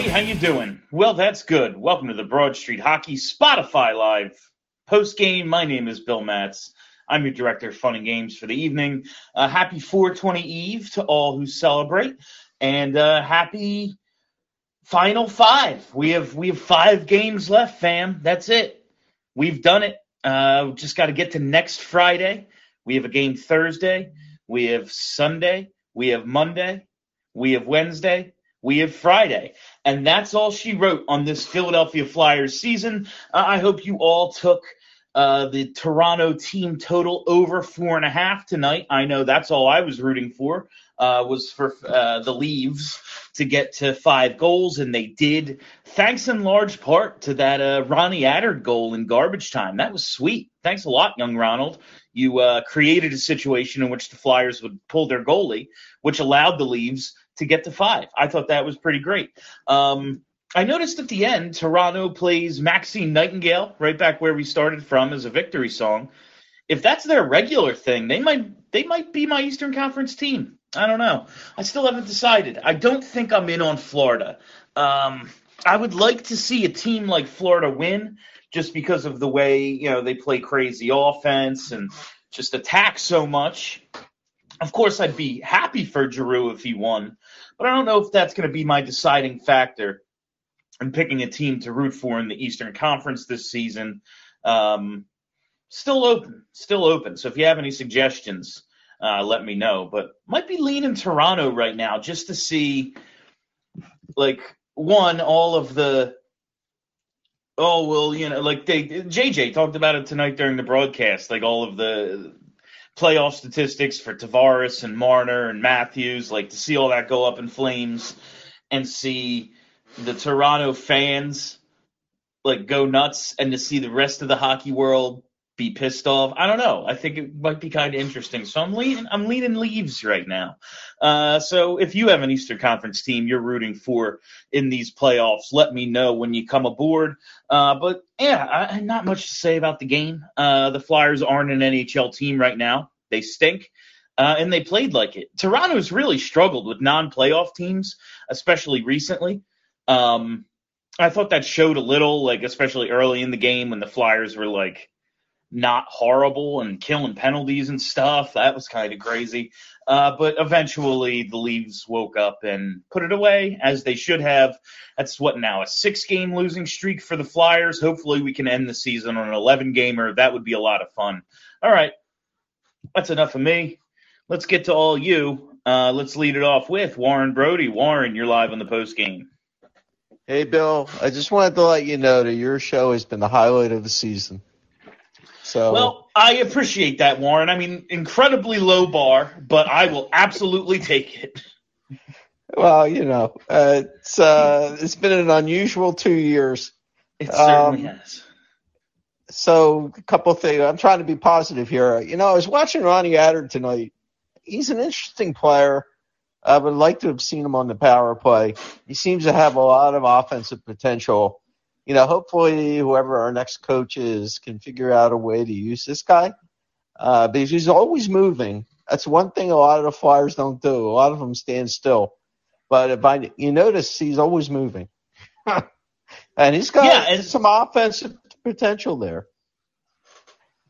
everybody. How you doing? Well, that's good. Welcome to the Broad Street Hockey Spotify Live post game. My name is Bill Matz. I'm your director of fun and games for the evening. Uh, happy 420 Eve to all who celebrate, and uh, happy Final Five. We have we have five games left, fam. That's it. We've done it. Uh, just got to get to next Friday. We have a game Thursday. We have Sunday. We have Monday. We have Wednesday we have Friday. And that's all she wrote on this Philadelphia Flyers season. Uh, I hope you all took uh, the Toronto team total over four and a half tonight. I know that's all I was rooting for. Uh, was for uh, the Leaves to get to five goals, and they did, thanks in large part to that uh, Ronnie Attard goal in garbage time. That was sweet. Thanks a lot, young Ronald. You uh, created a situation in which the Flyers would pull their goalie, which allowed the Leaves to get to five. I thought that was pretty great. Um, I noticed at the end, Toronto plays Maxine Nightingale right back where we started from as a victory song. If that's their regular thing, they might they might be my Eastern Conference team. I don't know. I still haven't decided. I don't think I'm in on Florida. Um, I would like to see a team like Florida win just because of the way you know they play crazy offense and just attack so much. Of course, I'd be happy for Giroux if he won, but I don't know if that's going to be my deciding factor in picking a team to root for in the Eastern Conference this season. Um, still open, still open. So if you have any suggestions, uh, let me know. But might be leaning Toronto right now just to see, like, one, all of the. Oh well, you know, like they JJ talked about it tonight during the broadcast, like all of the playoff statistics for Tavares and Marner and Matthews, like to see all that go up in flames and see the Toronto fans like go nuts and to see the rest of the hockey world be pissed off. I don't know. I think it might be kind of interesting. So I'm leaning I'm leaning leaves right now. Uh, so if you have an Eastern Conference team you're rooting for in these playoffs, let me know when you come aboard. Uh, but yeah, I, not much to say about the game. Uh, the Flyers aren't an NHL team right now. They stink. Uh, and they played like it. Toronto's really struggled with non-playoff teams, especially recently. Um, I thought that showed a little, like especially early in the game when the Flyers were like not horrible and killing penalties and stuff. That was kind of crazy. Uh, but eventually the Leaves woke up and put it away as they should have. That's what now a six game losing streak for the Flyers. Hopefully we can end the season on an 11 gamer. That would be a lot of fun. All right. That's enough of me. Let's get to all you. Uh, let's lead it off with Warren Brody. Warren, you're live on the post game. Hey, Bill. I just wanted to let you know that your show has been the highlight of the season. So well, I appreciate that, Warren. I mean, incredibly low bar, but I will absolutely take it. Well, you know, uh, it's uh, it's been an unusual two years. It certainly um, has. So, a couple of things. I'm trying to be positive here. You know, I was watching Ronnie Attard tonight. He's an interesting player. I would like to have seen him on the power play. He seems to have a lot of offensive potential you know, hopefully whoever our next coach is can figure out a way to use this guy uh, because he's always moving. That's one thing a lot of the Flyers don't do. A lot of them stand still, but if I, you notice he's always moving, and he's got yeah, and some offensive potential there.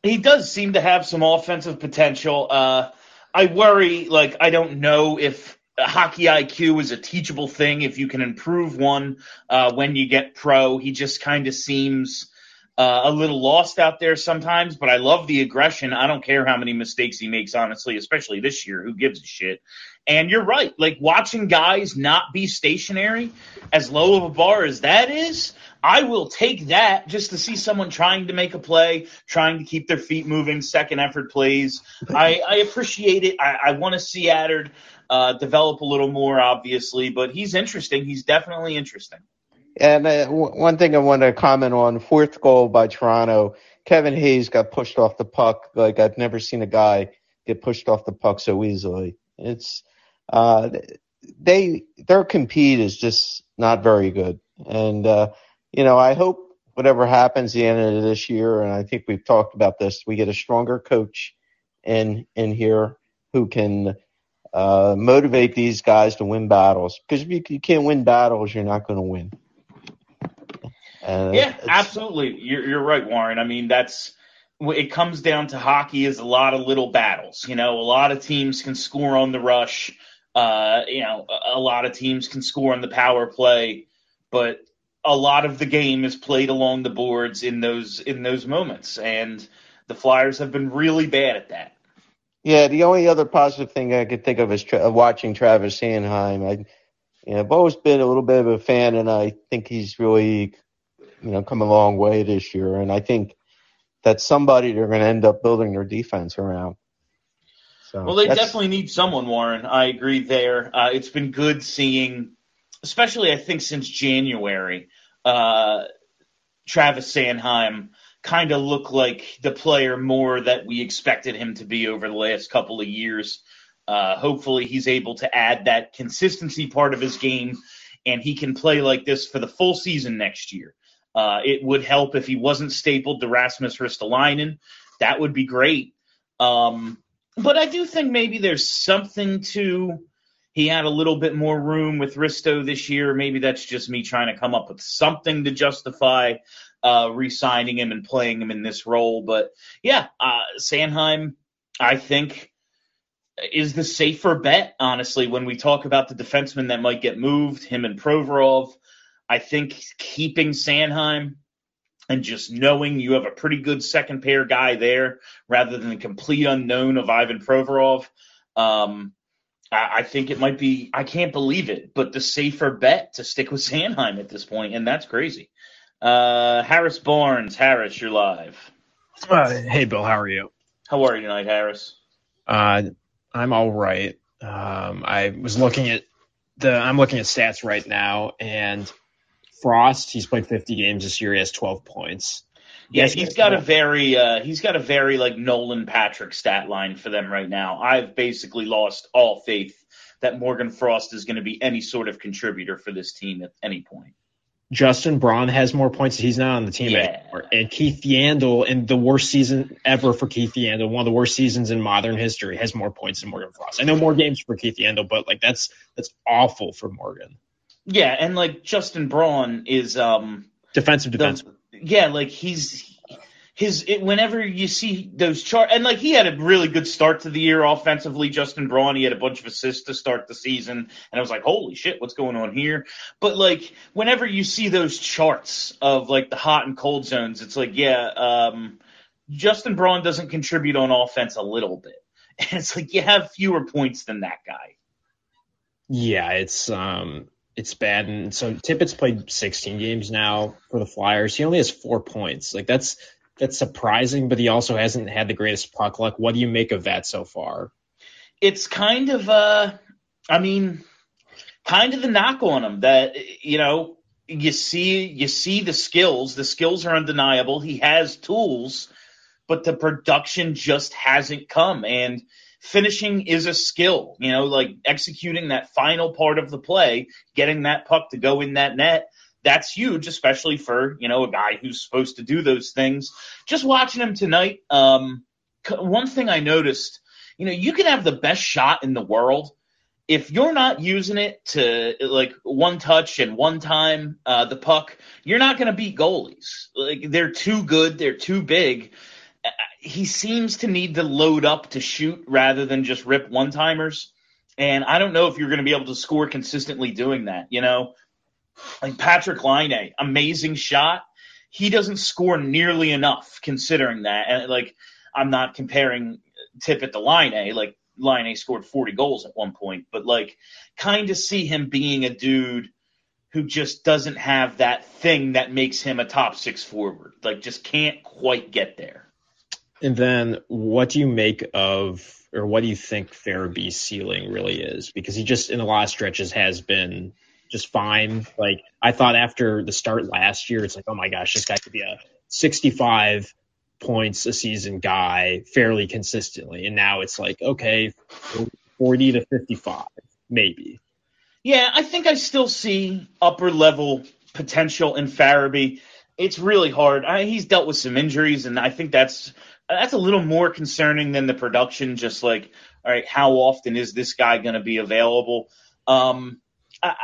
He does seem to have some offensive potential. Uh, I worry, like I don't know if hockey IQ is a teachable thing. If you can improve one uh, when you get pro, he just kind of seems uh, a little lost out there sometimes. But I love the aggression. I don't care how many mistakes he makes, honestly, especially this year. Who gives a shit? And you're right. Like watching guys not be stationary, as low of a bar as that is, I will take that just to see someone trying to make a play, trying to keep their feet moving, second effort plays. I, I appreciate it. I, I want to see Attard uh, develop a little more, obviously, but he's interesting. He's definitely interesting. And uh, w- one thing I want to comment on fourth goal by Toronto, Kevin Hayes got pushed off the puck. Like I've never seen a guy get pushed off the puck so easily. It's uh, they their compete is just not very good, and uh, you know I hope whatever happens the end of this year, and I think we've talked about this, we get a stronger coach in in here who can uh, motivate these guys to win battles. Because if you, you can't win battles, you're not going to win. Uh, yeah, absolutely. You're, you're right, Warren. I mean, that's it comes down to hockey is a lot of little battles. You know, a lot of teams can score on the rush. Uh, you know, a lot of teams can score on the power play, but a lot of the game is played along the boards in those in those moments, and the Flyers have been really bad at that. Yeah, the only other positive thing I could think of is tra- watching Travis Sanheim. I, you know, I've always been a little bit of a fan, and I think he's really, you know, come a long way this year. And I think that's somebody they're going to end up building their defense around. So well, they definitely need someone, Warren. I agree there. Uh, it's been good seeing, especially I think since January, uh, Travis Sanheim kind of look like the player more that we expected him to be over the last couple of years. Uh, hopefully, he's able to add that consistency part of his game, and he can play like this for the full season next year. Uh, it would help if he wasn't stapled to Rasmus Ristolainen. That would be great. Um, but I do think maybe there's something to he had a little bit more room with Risto this year. Maybe that's just me trying to come up with something to justify uh, re-signing him and playing him in this role. But yeah, uh, Sanheim, I think, is the safer bet. Honestly, when we talk about the defensemen that might get moved, him and Provorov, I think keeping Sanheim and just knowing you have a pretty good second pair guy there rather than the complete unknown of Ivan Provorov. Um, I, think it might be, I can't believe it, but the safer bet to stick with Sanheim at this point, and that's crazy. Uh, Harris Barnes, Harris, you're live. Uh, hey, Bill, how are you? How are you tonight, Harris? Uh, I'm all right. Um, I was looking at the, I'm looking at stats right now, and Frost, he's played 50 games this year. He has 12 points. Yeah, he's got a very uh, he's got a very like Nolan Patrick stat line for them right now. I've basically lost all faith that Morgan Frost is going to be any sort of contributor for this team at any point. Justin Braun has more points. Than he's not on the team yeah. anymore. And Keith Yandle, in the worst season ever for Keith Yandle, one of the worst seasons in modern history, has more points than Morgan Frost. I know more games for Keith Yandle, but like that's that's awful for Morgan. Yeah, and like Justin Braun is um defensive defense. Yeah, like he's his it, whenever you see those chart and like he had a really good start to the year offensively. Justin Braun, he had a bunch of assists to start the season, and I was like, holy shit, what's going on here? But like whenever you see those charts of like the hot and cold zones, it's like, yeah, um, Justin Braun doesn't contribute on offense a little bit, and it's like you have fewer points than that guy. Yeah, it's um it's bad. And so Tippett's played 16 games now for the Flyers. He only has four points. Like that's that's surprising, but he also hasn't had the greatest puck luck. What do you make of that so far? It's kind of uh I mean kind of the knock on him that you know you see you see the skills the skills are undeniable he has tools but the production just hasn't come and finishing is a skill, you know, like executing that final part of the play, getting that puck to go in that net. That's huge, especially for, you know, a guy who's supposed to do those things. Just watching him tonight, um, one thing I noticed, you know, you can have the best shot in the world. If you're not using it to like one touch and one time uh, the puck, you're not going to beat goalies. Like they're too good, they're too big he seems to need to load up to shoot rather than just rip one timers. And I don't know if you're going to be able to score consistently doing that. You know, like Patrick Laine, amazing shot. He doesn't score nearly enough considering that. And like, I'm not comparing Tippett to Laine. Like, Laine scored 40 goals at one point, but like, kind of see him being a dude who just doesn't have that thing that makes him a top six forward. Like, just can't quite get there. And then what do you make of, or what do you think Farabee's ceiling really is? Because he just, in lot of stretches, has been just fine. Like, I thought after the start last year, it's like, oh my gosh, this guy could be a 65 points a season guy fairly consistently. And now it's like, okay, 40 to 55, maybe. Yeah, I think I still see upper level potential in Farabee it's really hard. I, he's dealt with some injuries, and I think that's that's a little more concerning than the production. Just like, all right, how often is this guy going to be available? Um, I,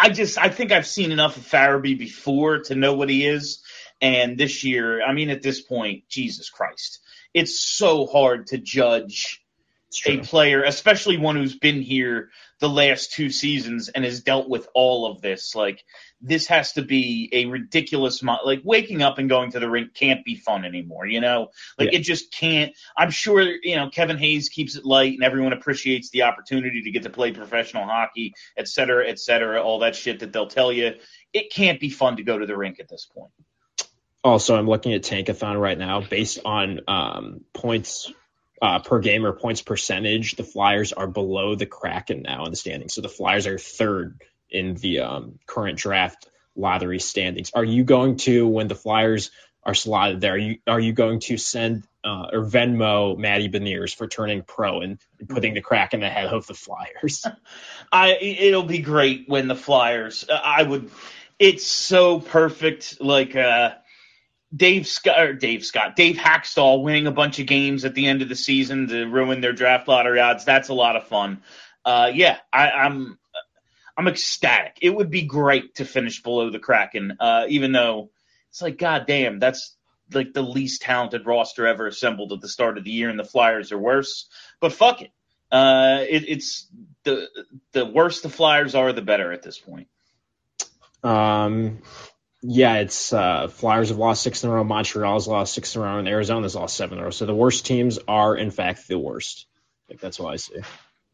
I just I think I've seen enough of Farabee before to know what he is, and this year, I mean, at this point, Jesus Christ, it's so hard to judge a player, especially one who's been here the last two seasons and has dealt with all of this. Like this has to be a ridiculous mo- like waking up and going to the rink can't be fun anymore, you know? Like yeah. it just can't. I'm sure, you know, Kevin Hayes keeps it light and everyone appreciates the opportunity to get to play professional hockey, et cetera, et cetera, all that shit that they'll tell you. It can't be fun to go to the rink at this point. Also, I'm looking at Tankathon right now based on um, points uh, per game or points percentage, the Flyers are below the Kraken now in the standings. So the Flyers are third in the um, current draft lottery standings. Are you going to, when the Flyers are slotted there, are you, are you going to send uh, or Venmo Matty Beniers for turning pro and, putting the Kraken ahead of the Flyers? I it'll be great when the Flyers. I would. It's so perfect. Like uh, Dave Scott, or Dave Scott, Dave Hakstol winning a bunch of games at the end of the season to ruin their draft lottery odds. That's a lot of fun. Uh, yeah, I, I'm I'm ecstatic. It would be great to finish below the Kraken, uh, even though it's like, god damn, that's like the least talented roster ever assembled at the start of the year, and the Flyers are worse. But fuck it, uh, it it's the the worse the Flyers are, the better at this point. Um, yeah, it's uh, Flyers have lost six in a row, Montreal's lost six in a row, and Arizona's lost seven in a row. So the worst teams are, in fact, the worst. Like that's what I see.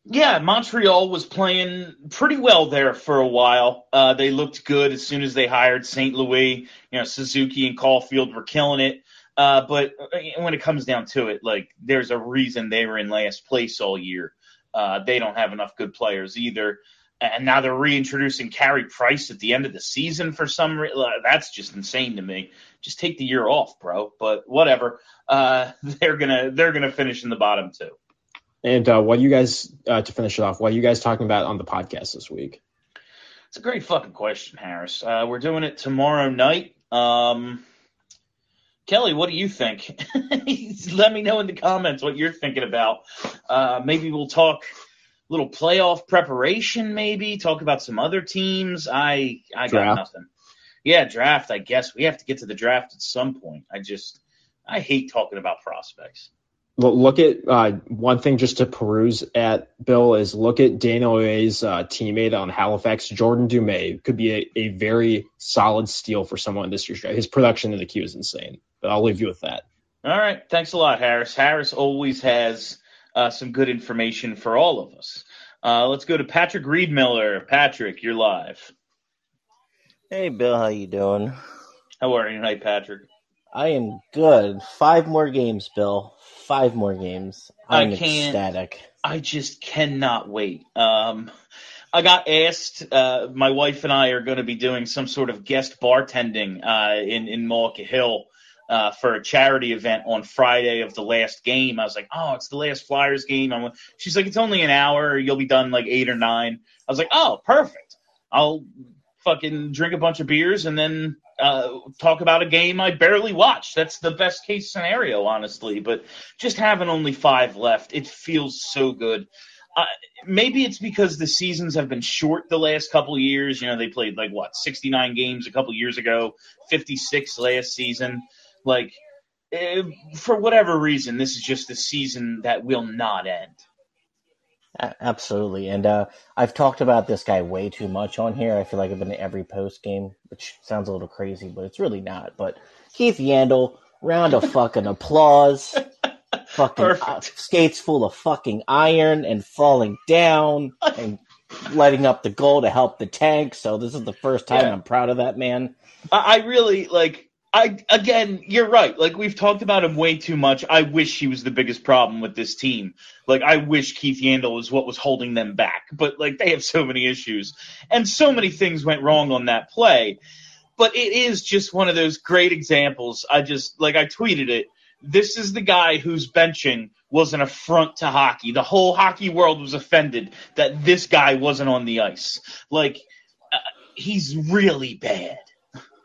Yeah, Montreal was playing pretty well there for a while. Uh, they looked good as soon as they hired St. Louis. You know, Suzuki and Caulfield were killing it. Uh, but uh, when it comes down to it, like there's a reason they were in last place all year. Uh, they don't have enough good players either and now they're reintroducing Carey Price at the end of the season for some reason. That's just insane to me. Just take the year off, bro. But whatever. Uh, they're gonna they're gonna finish in the bottom two. And uh, what you guys uh, to finish it off? What are you guys talking about on the podcast this week? It's a great fucking question, Harris. Uh, we're doing it tomorrow night. Um, Kelly, what do you think? Let me know in the comments what you're thinking about. Uh, maybe we'll talk little playoff preparation, maybe talk about some other teams. I I got nothing. Yeah, draft. I guess we have to get to the draft at some point. I just I hate talking about prospects. Look at uh, one thing just to peruse at Bill is look at Daniel A's uh, teammate on Halifax, Jordan Dumais, could be a, a very solid steal for someone this year's draft. His production in the Q is insane, but I'll leave you with that. All right, thanks a lot, Harris. Harris always has uh, some good information for all of us. Uh, let's go to Patrick Reedmiller. Patrick, you're live. Hey, Bill, how you doing? How are you tonight, Patrick? I am good. Five more games, Bill. Five more games. I'm I can't, ecstatic. I just cannot wait. Um, I got asked. Uh, my wife and I are going to be doing some sort of guest bartending uh, in in Mullica Hill uh, for a charity event on Friday of the last game. I was like, oh, it's the last Flyers game. I'm, she's like, it's only an hour. You'll be done like eight or nine. I was like, oh, perfect. I'll fucking drink a bunch of beers and then uh, talk about a game I barely watched. That's the best case scenario, honestly. But just having only five left, it feels so good. Uh, maybe it's because the seasons have been short the last couple years. You know, they played like what 69 games a couple years ago, 56 last season. Like, eh, for whatever reason, this is just a season that will not end. Absolutely, and uh, I've talked about this guy way too much on here. I feel like I've been in every post game, which sounds a little crazy, but it's really not. But Keith Yandle, round of fucking applause. fucking uh, skates full of fucking iron and falling down and lighting up the goal to help the tank. So this is the first time yeah. I'm proud of that man. I really like I again, you're right. Like we've talked about him way too much. I wish he was the biggest problem with this team. Like I wish Keith Yandle was what was holding them back. But like they have so many issues and so many things went wrong on that play. But it is just one of those great examples. I just like I tweeted it. This is the guy whose benching was an affront to hockey. The whole hockey world was offended that this guy wasn't on the ice. Like uh, he's really bad.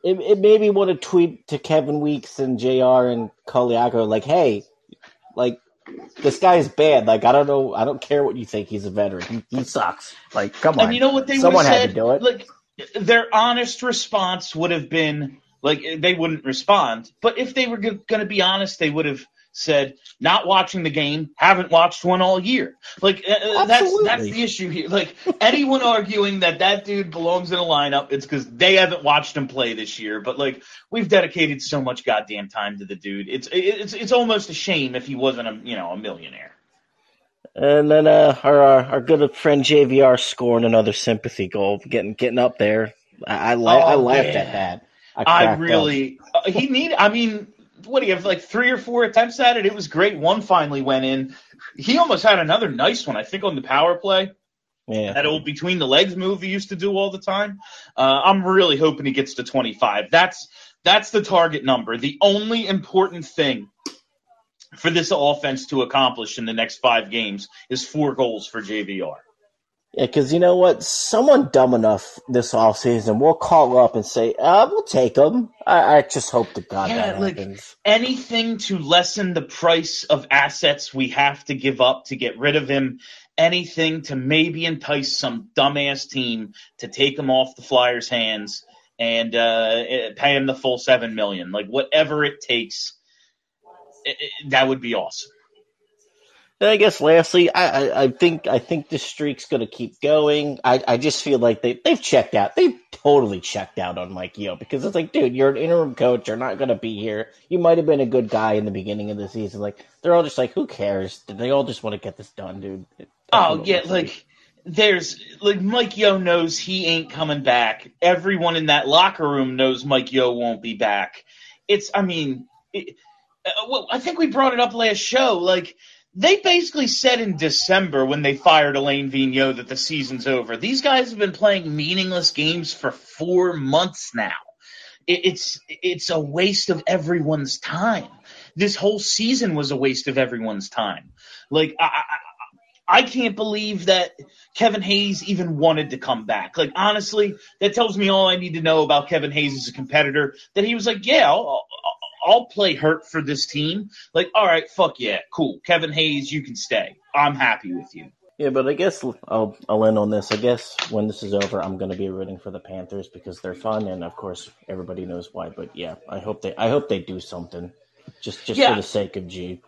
It, it made me want to tweet to Kevin Weekes and Jr. and Coliaco like, hey, like this guy's bad. Like I don't know, I don't care what you think. He's a veteran. He, he sucks. Like come on. And you know what they would Someone have had said? to do it. Like their honest response would have been like they wouldn't respond, but if they were going to be honest, they would have said not watching the game, haven't watched one all year. Like uh, uh, that's that's the issue here. Like anyone arguing that that dude belongs in a lineup, it's because they haven't watched him play this year. But like we've dedicated so much goddamn time to the dude, it's it's it's almost a shame if he wasn't a you know a millionaire. And then uh, our, our our good friend JVR scoring another sympathy goal, getting getting up there. I I, la- I Oh, laughed yeah. at that. I cracked up. really uh, he need. I mean, what do you have like three or four attempts at it? It was great. One finally went in. He almost had another nice one. I think on the power play. yeah. That old between the legs move he used to do all the time. Uh, I'm really hoping he gets to 25. That's that's the target number. The only important thing for this offense to accomplish in the next five games is four goals for JVR. Yeah, because you know what? Someone dumb enough this offseason will call up and say, uh, we'll take him. I, I just hope to God Yeah, that like- happens. anything to lessen the price of assets we have to give up to get rid of him, anything to maybe entice some dumbass team to take him off the Flyers' hands and uh, eh, pay him the full seven million, like whatever it takes. eh, eh, That would be awesome. And I guess lastly, I, I, I think I think this streak's going to keep going. I, I just feel like they, they've checked out. They've totally checked out on Mike Yeo because it's like, dude, you're an interim coach. You're not going to be here. You might have been a good guy in the beginning of the season. Like, they're all just like, who cares? They all just want to get this done, dude. Oh yeah, like there's like Mike Yeo knows he ain't coming back. Everyone in that locker room knows Mike Yeo won't be back. It's I mean, it, uh, well, I think we brought it up last show. Like they basically said in December when they fired Alain Vigneault that the season's over. These guys have been playing meaningless games for four months now. It's it's a waste of everyone's time. This whole season was a waste of everyone's time. Like I, I, I can't believe that Kevin Hayes even wanted to come back. Like honestly, that tells me all I need to know about Kevin Hayes as a competitor. That he was like, yeah, I'll, I'll, play hurt for this team. Like, all right, fuck yeah, cool. Kevin Hayes, you can stay. I'm happy with you. Yeah, but I guess I'll I'll end on this. I guess when this is over, I'm going to be rooting for the Panthers because they're fun, and of course everybody knows why. But yeah, I hope they I hope they do something, just just Yeah. for the sake of G.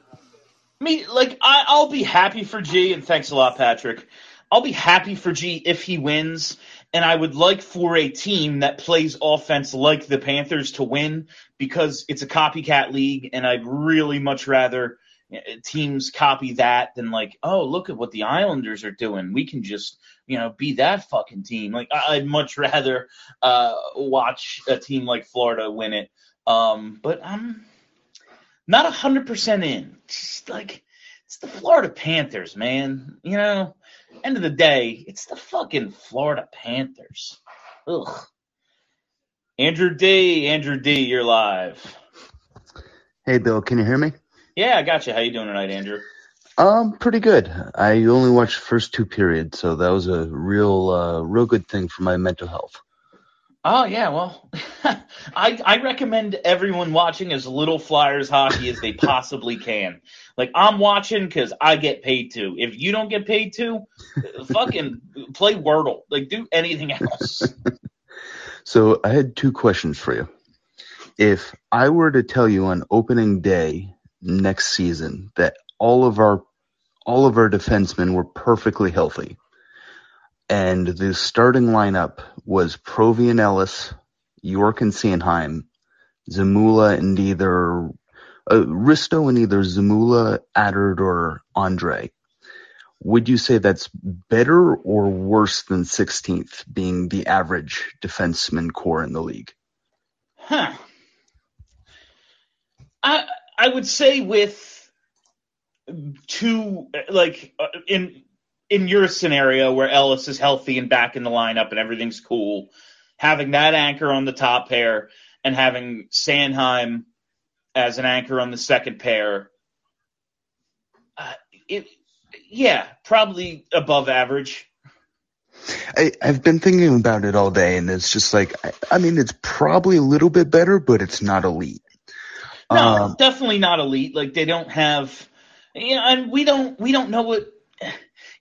I mean, like, I, I'll be happy for G, and thanks a lot, Patrick. I'll be happy for G if he wins, and I would like for a team that plays offense like the Panthers to win because it's a copycat league, and I'd really much rather uh, teams copy that than like, oh, look at what the Islanders are doing. We can just, you know, be that fucking team. Like, I'd much rather uh, watch a team like Florida win it. Um, but I'm not hundred percent in. Just like it's the Florida Panthers, man. You know, end of the day, it's the fucking Florida Panthers. Ugh. Andrew D, Andrew D, you're live. Hey, Bill, can you hear me? Yeah, I got you. How you doing tonight, Andrew? Um, pretty good. I only watched the first two periods, so that was a real, uh, real good thing for my mental health. Oh yeah, well, I I recommend everyone watching as little Flyers hockey as they possibly can. Like I'm watching because I get paid to. If you don't get paid to, fucking play Wordle. Like do anything else. So I had two questions for you. If I were to tell you on opening day next season that all of our, all of our defensemen were perfectly healthy, and the starting lineup was Provy and Ellis, York and Sanheim, Zamula and either uh, Risto and either Zamula, Attard, or Andrae. Would you say that's better or worse than 16th, being the average defenseman core in the league? Huh. I I would say with two like uh, in in your scenario where Ellis is healthy and back in the lineup and everything's cool, having that anchor on the top pair and having Sanheim as an anchor on the second pair, uh, it yeah, probably above average. I, I've been thinking about it all day, and it's just like, I, I mean, it's probably a little bit better, but it's not elite. No, Um, definitely not elite. Like they don't have, you know, and we don't we don't know what.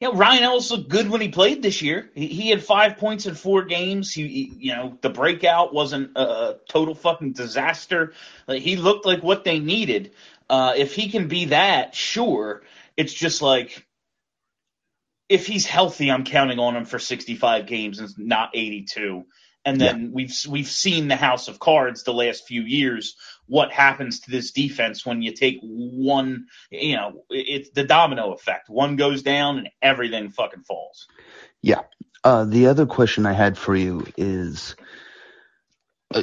You know, Ryan Ellis looked good when he played this year. He, he had five points in four games. He, he- you know, the breakout wasn't a, total fucking disaster. Like he looked like what they needed. Uh, if he can be that, sure. It's just like if he's healthy, I'm counting on him for 65 games and not 82. And then we've we've seen the house of cards the last few years. What happens to this defense when you take one? You know, it's the domino effect. One goes down and everything fucking falls. Yeah. Uh, the other question I had for you is, uh,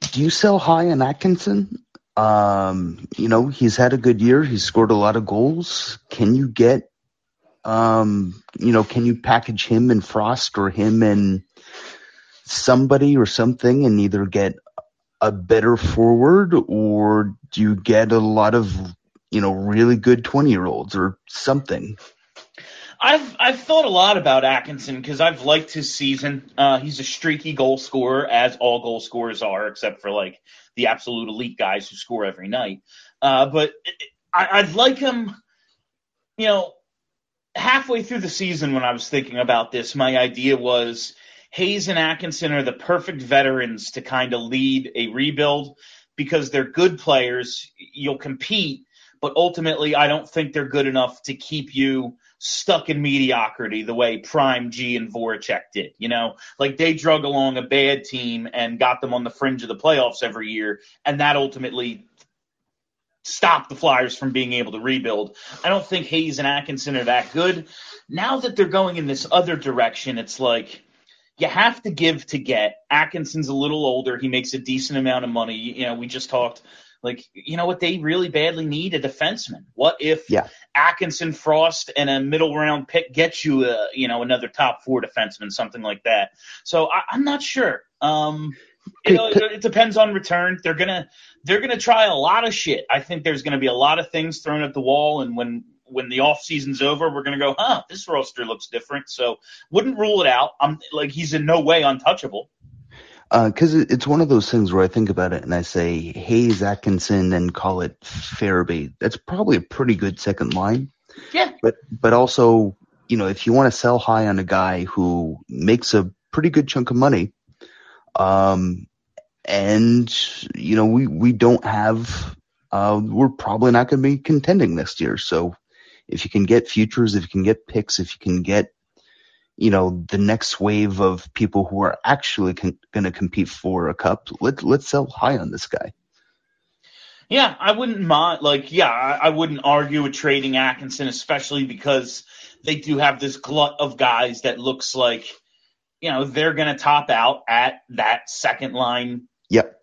do you sell high on Atkinson? Um, you know, he's had a good year. He's scored a lot of goals. Can you get, um, you know, can you package him and Frost or him and somebody or something and either get a better forward or do you get a lot of, you know, really good 20 year olds or something? I've I've thought a lot about Atkinson because I've liked his season. Uh, he's a streaky goal scorer, as all goal scorers are, except for like the absolute elite guys who score every night. Uh, but I, I'd like him. You know, halfway through the season when I was thinking about this, my idea was Hayes and Atkinson are the perfect veterans to kind of lead a rebuild because they're good players. You'll compete, but ultimately, I don't think they're good enough to keep you stuck in mediocrity the way Prime G and Voracek did. You know, like they drug along a bad team and got them on the fringe of the playoffs every year, and that ultimately stopped the Flyers from being able to rebuild. I don't think Hayes and Atkinson are that good. Now that they're going in this other direction, it's like you have to give to get. Atkinson's a little older. He makes a decent amount of money. You know, we just talked like, you know what they really badly need? A defenseman. What if Yeah. Atkinson, Frost, and a middle round pick gets you a, you know, another top four defenseman, something like that. So I, I'm not sure. Um, you know, it, it depends on return. They're gonna they're gonna try a lot of shit. I think there's gonna be a lot of things thrown at the wall, and when when the off season's over, we're gonna go, huh, this roster looks different. So wouldn't rule it out. I'm like he's in no way untouchable. because it it's one of those things where I think about it and I say Hayes Atkinson and call it Farabee. That's probably a pretty good second line. Yeah. But but also, you know, if you want to sell high on a guy who makes a pretty good chunk of money, um, and you know we we don't have, uh, we're probably not going to be contending next year. So if you can get futures, if you can get picks, if you can get you know the next wave of people who are actually con- going to compete for a cup. Let let's sell high on this guy. Yeah, I wouldn't mind. Like, yeah, I, I wouldn't argue with trading Atkinson, especially because they do have this glut of guys that looks like, you know, they're going to top out at that second line. Yep.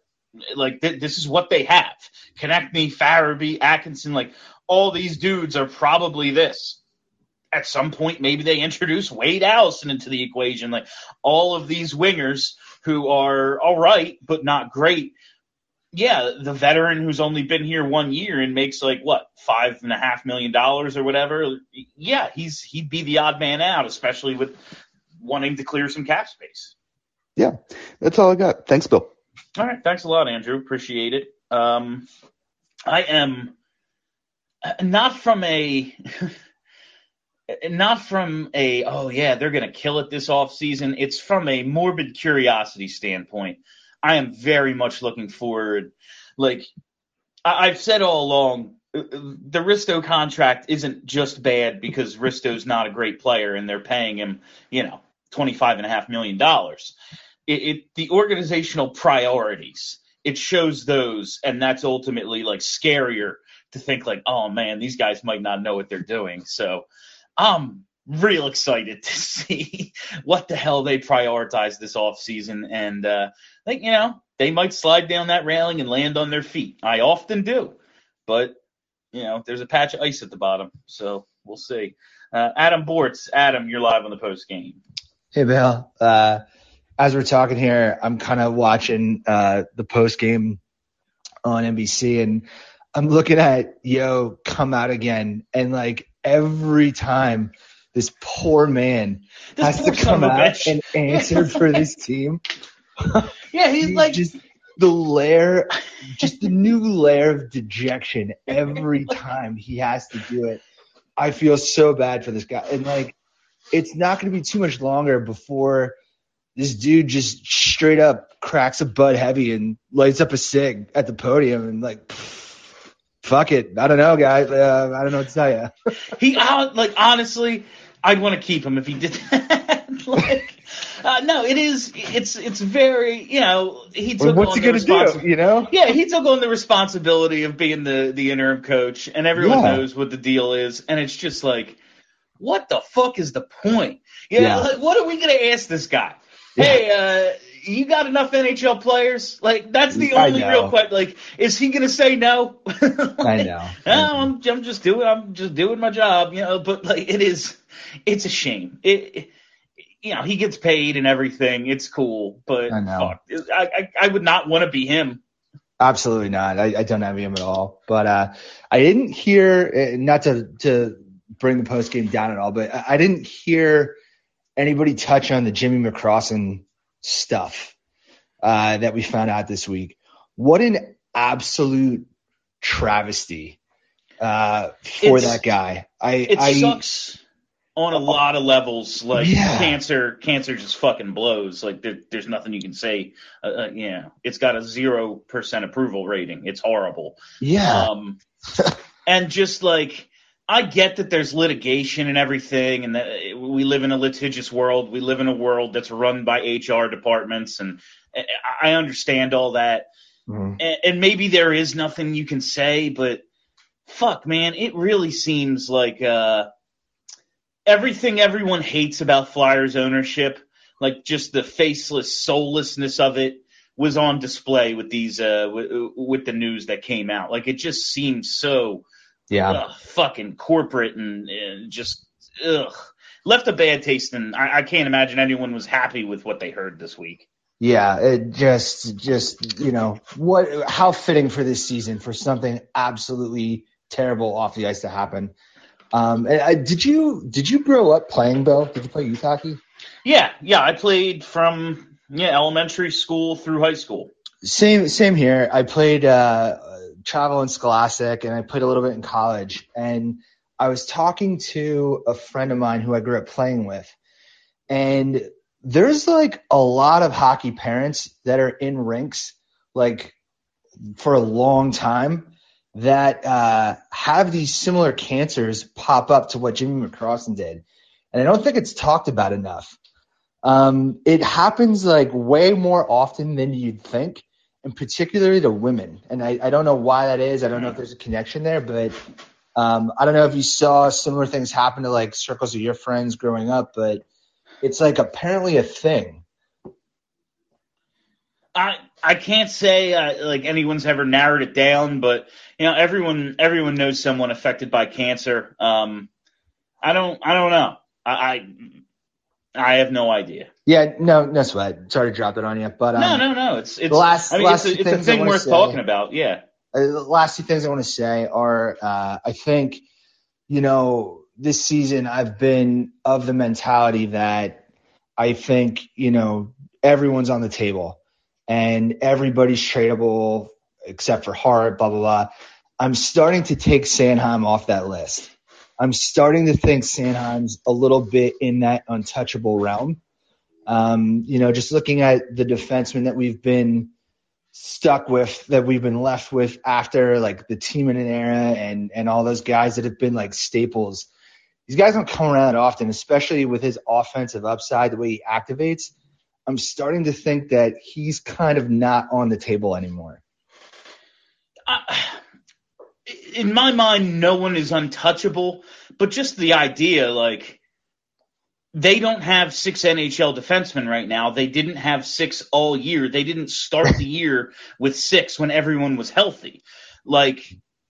Like, th- this is what they have. Konecny, Farabee, Atkinson. Like, all these dudes are probably this. At some point, maybe they introduce Wade Allison into the equation. Like, all of these wingers who are all right, but not great yeah, the veteran who's only been here one year and makes like what five and a half million dollars or whatever. Yeah, he's he'd be the odd man out, especially with wanting to clear some cap space. Yeah, that's all I got. Thanks, Bill. All right, thanks a lot, Andrew. Appreciate it. Um, I am not from a not from a oh yeah they're gonna kill it this off season. It's from a morbid curiosity standpoint. I am very much looking forward. Like I- I've said all along, uh, the Risto contract isn't just bad because Risto's not a great player and they're paying him, you know, twenty five and a half million dollars. It, it the organizational priorities. It shows those, and that's ultimately like scarier to think like, oh man, these guys might not know what they're doing. So I'm real excited to see what the hell they prioritize this off season and uh think you know they might slide down that railing and land on their feet. I often do, but you know there's a patch of ice at the bottom, so we'll see. Uh, Adam Bortz, Adam, you're live on the post game. Hey, Bill. Uh, as we're talking here, I'm kind of watching uh, the post game on NBC, and I'm looking at Yeo come out again, and like every time this poor man This has poor to come out and answer for this team. Yeah, he's like just the layer, just the new layer of dejection every time he has to do it. I feel so bad for this guy, and like, it's not going to be too much longer before this dude just straight up cracks a bud heavy and lights up a cig at the podium and like. Fuck it. I don't know, guys. Uh, I don't know what to tell you. he uh, like honestly, I'd want to keep him if he did that. like, uh, no, it is. It's it's very you know he took What's on he the gonna responsi- do? You know? Yeah, he took on the responsibility of being the the interim coach, and everyone Yeah. knows what the deal is, and it's just like, what the fuck is the point? You know, Yeah. like, what are we gonna ask this guy? Hey, uh, you got enough NHL players? Like, that's the only real question. Like, is he gonna say no? I know. No, I'm, I'm just doing I'm just doing my job, you know. But like, it is, it's a shame. It, it you know, he gets paid and everything. It's cool, but I know. fuck, I, I I would not want to be him. Absolutely not. I, I don't have him at all. But uh, I didn't hear, uh, not to to bring the post game down at all, but I, I didn't hear anybody touch on the Jimmy McCrossin stuff uh, that we found out this week. What an absolute travesty uh, for It's- that guy. I It I, sucks on a lot of levels. Like Yeah. cancer, cancer just fucking blows. Like there, there's nothing you can say. Uh, uh, yeah, it's got a zero percent approval rating. It's horrible. Yeah. Um, and just like I get that there's litigation and everything, and that we live in a litigious world. We live in a world that's run by HR departments, and I understand all that. Mhm. And, and maybe there is nothing you can say, but fuck, man, it really seems like uh, everything everyone hates about Flyers ownership, like just the faceless soullessness of it, was on display with these uh, w- with the news that came out. Like it just seems so Yeah. ugh, fucking corporate and, and just ugh left a bad taste. And I, I can't imagine anyone was happy with what they heard this week. Yeah, it just just you know what how fitting for this season for something absolutely terrible off the ice to happen. Um, and I, did you did you grow up playing Bill? Did you play youth hockey? Yeah, yeah, I played from yeah elementary school through high school. Same same here. I played uh, travel and scholastic, and I played a little bit in college. And I was talking to a friend of mine who I grew up playing with, and there's like a lot of hockey parents that are in rinks like for a long time that uh, have these similar cancers pop up to what Jimmy McCrossin did, and I don't think it's talked about enough. Um, it happens like way more often than you'd think, and particularly to women. And I, I don't know why that is. I don't know if there's a connection there, but um, I don't know if you saw similar things happen to like circles of your friends growing up, but it's like apparently a thing. I I can't say uh, like anyone's ever narrowed it down, but you know everyone everyone knows someone affected by cancer. Um, I don't I don't know. I I, I have no idea. Yeah, no, no sweat. Sorry to drop it on you, but um, no, no, no. It's it's the last- I mean last it's a, it's a thing worth say- talking about. Yeah. uh, the last two things I want to say are uh, I think, you know, this season I've been of the mentality that I think, you know, everyone's on the table and everybody's tradable except for Hart, blah, blah, blah. I'm starting to take Sanheim off that list. I'm starting to think Sanheim's a little bit in that untouchable realm. Um, you know, just looking at the defensemen that we've been stuck with that we've been left with after like the team in an era and and all those guys that have been like staples. These guys don't come around that often, especially with his offensive upside, the way he activates. I'm starting to think that he's kind of not on the table anymore. I, in my mind, no one is untouchable, but just the idea, like, they don't have six NHL defensemen right now. They didn't have six all year. They didn't start the year with six when everyone was healthy. Like,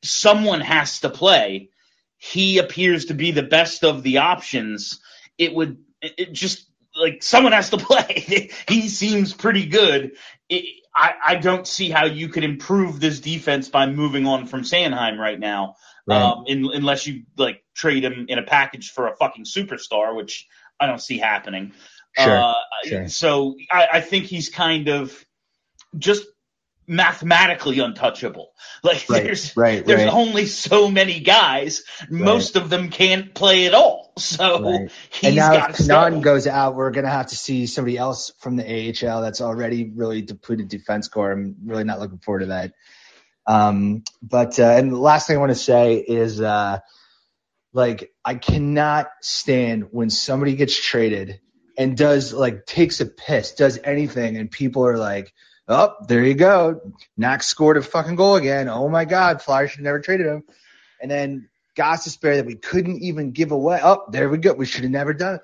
someone has to play. He appears to be the best of the options. It would it, just like someone has to play. he seems pretty good. It, I, I don't see how you could improve this defense by moving on from Sanheim right now. Right. um, in, unless you like trade him in a package for a fucking superstar, which I don't see happening. Sure, Uh, sure. So I, I think he's kind of just mathematically untouchable. Like Right, there's right, there's right. only so many guys. Most of them can't play at all. So and now if Kanan goes out, we're gonna have to see somebody else from the AHL that's already really depleted defense core. I'm really not looking forward to that. Um, but uh, and the last thing I want to say is uh, like I cannot stand when somebody gets traded and does like takes a piss, does anything, and people are like, "Oh, there you go, Knox scored a fucking goal again. Oh my God, Flyers should have never traded him." And then Gostisbehere that we couldn't even give away. Oh, there we go. We should have never done it.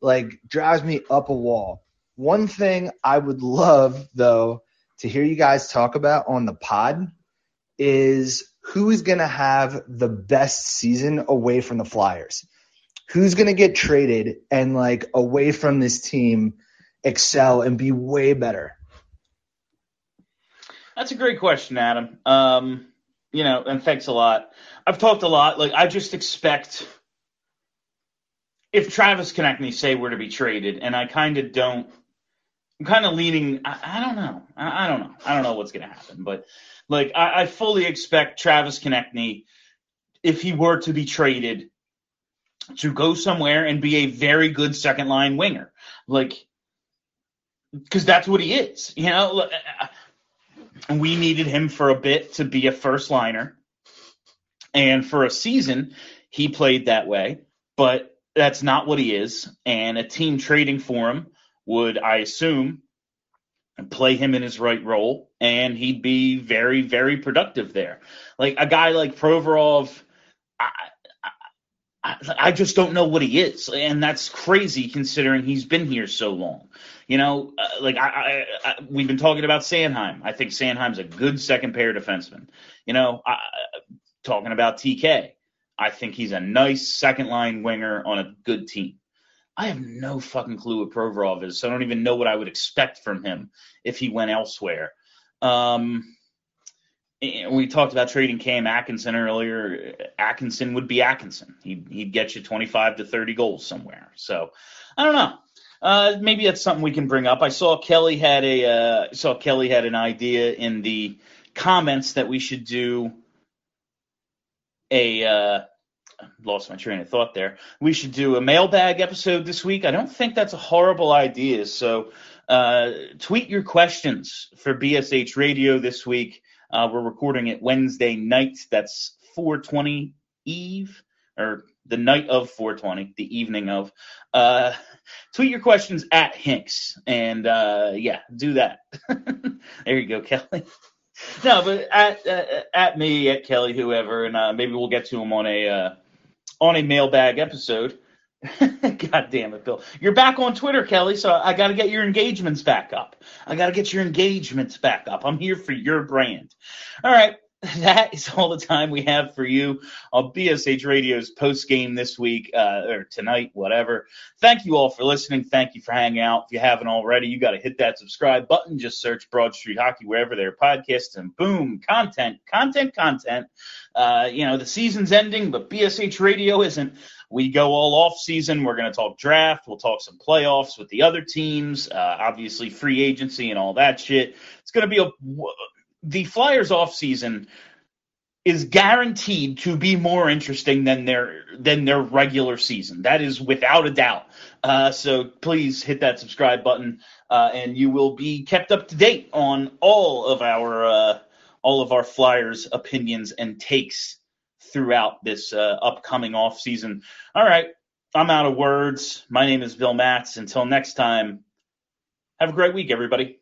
Like drives me up a wall. One thing I would love though to hear you guys talk about on the pod is who is going to have the best season away from the Flyers. Who's going to get traded and like away from this team excel and be way better? That's a great question, Adam. Um, you know, and thanks a lot. I've talked a lot. Like, I just expect if Travis Konecny say we're to be traded, and I kind of don't. I'm kind of leaning. I, I don't know. I, I don't know. I don't know what's going to happen, but like, I, I fully expect Travis Konecny, if he were to be traded, to go somewhere and be a very good second line winger. Like, because that's what he is. You know, and we needed him for a bit to be a first liner. And for a season, he played that way, but that's not what he is. And a team trading for him would, I assume, play him in his right role, and he'd be very, very productive there. Like a guy like Provorov, I, just don't know what he is, and that's crazy considering he's been here so long. You know, uh, like I, I, I, we've been talking about Sanheim. I think Sanheim's a good second pair defenseman. You know, I, talking about TK, I think he's a nice second line winger on a good team. I have no fucking clue what Provorov is, so I don't even know what I would expect from him if he went elsewhere. Um, we talked about trading Cam Atkinson earlier. Atkinson would be Atkinson. He'd, he'd get you 25 to 30 goals somewhere. So I don't know. Uh, maybe that's something we can bring up. I saw Kelly had a uh, saw Kelly had an idea in the comments that we should do a uh, lost my train of thought there. We should do a mailbag episode this week. I don't think that's a horrible idea. So uh, tweet your questions for BSH Radio this week. Uh, we're recording it Wednesday night. That's 420 Eve or the night of 420, the evening of. Uh, tweet your questions at Hinks, and uh, yeah, do that. there you go, Kelly. No, but at uh, at me, at Kelly, whoever, and uh, maybe we'll get to him on a uh, on a mailbag episode. God damn it, Bill! You're back on Twitter, Kelly. So I got to get your engagements back up. I got to get your engagements back up. I'm here for your brand. All right, that is all the time we have for you on BSH Radio's post game this week uh, or tonight, whatever. Thank you all for listening. Thank you for hanging out. If you haven't already, you got to hit that subscribe button. Just search Broad Street Hockey wherever there are podcasts, and boom, content, content, content. Uh, you know the season's ending, but BSH Radio isn't. We go all off season. We're going to talk draft. We'll talk some playoffs with the other teams. Uh, obviously, free agency and all that shit. It's going to be a the Flyers off season is guaranteed to be more interesting than their than their regular season. That is without a doubt. Uh, so please hit that subscribe button, uh, and you will be kept up to date on all of our uh, all of our Flyers opinions and takes throughout this uh, upcoming off season. All right, I'm out of words. My name is Bill Matz. Until next time, have a great week, everybody.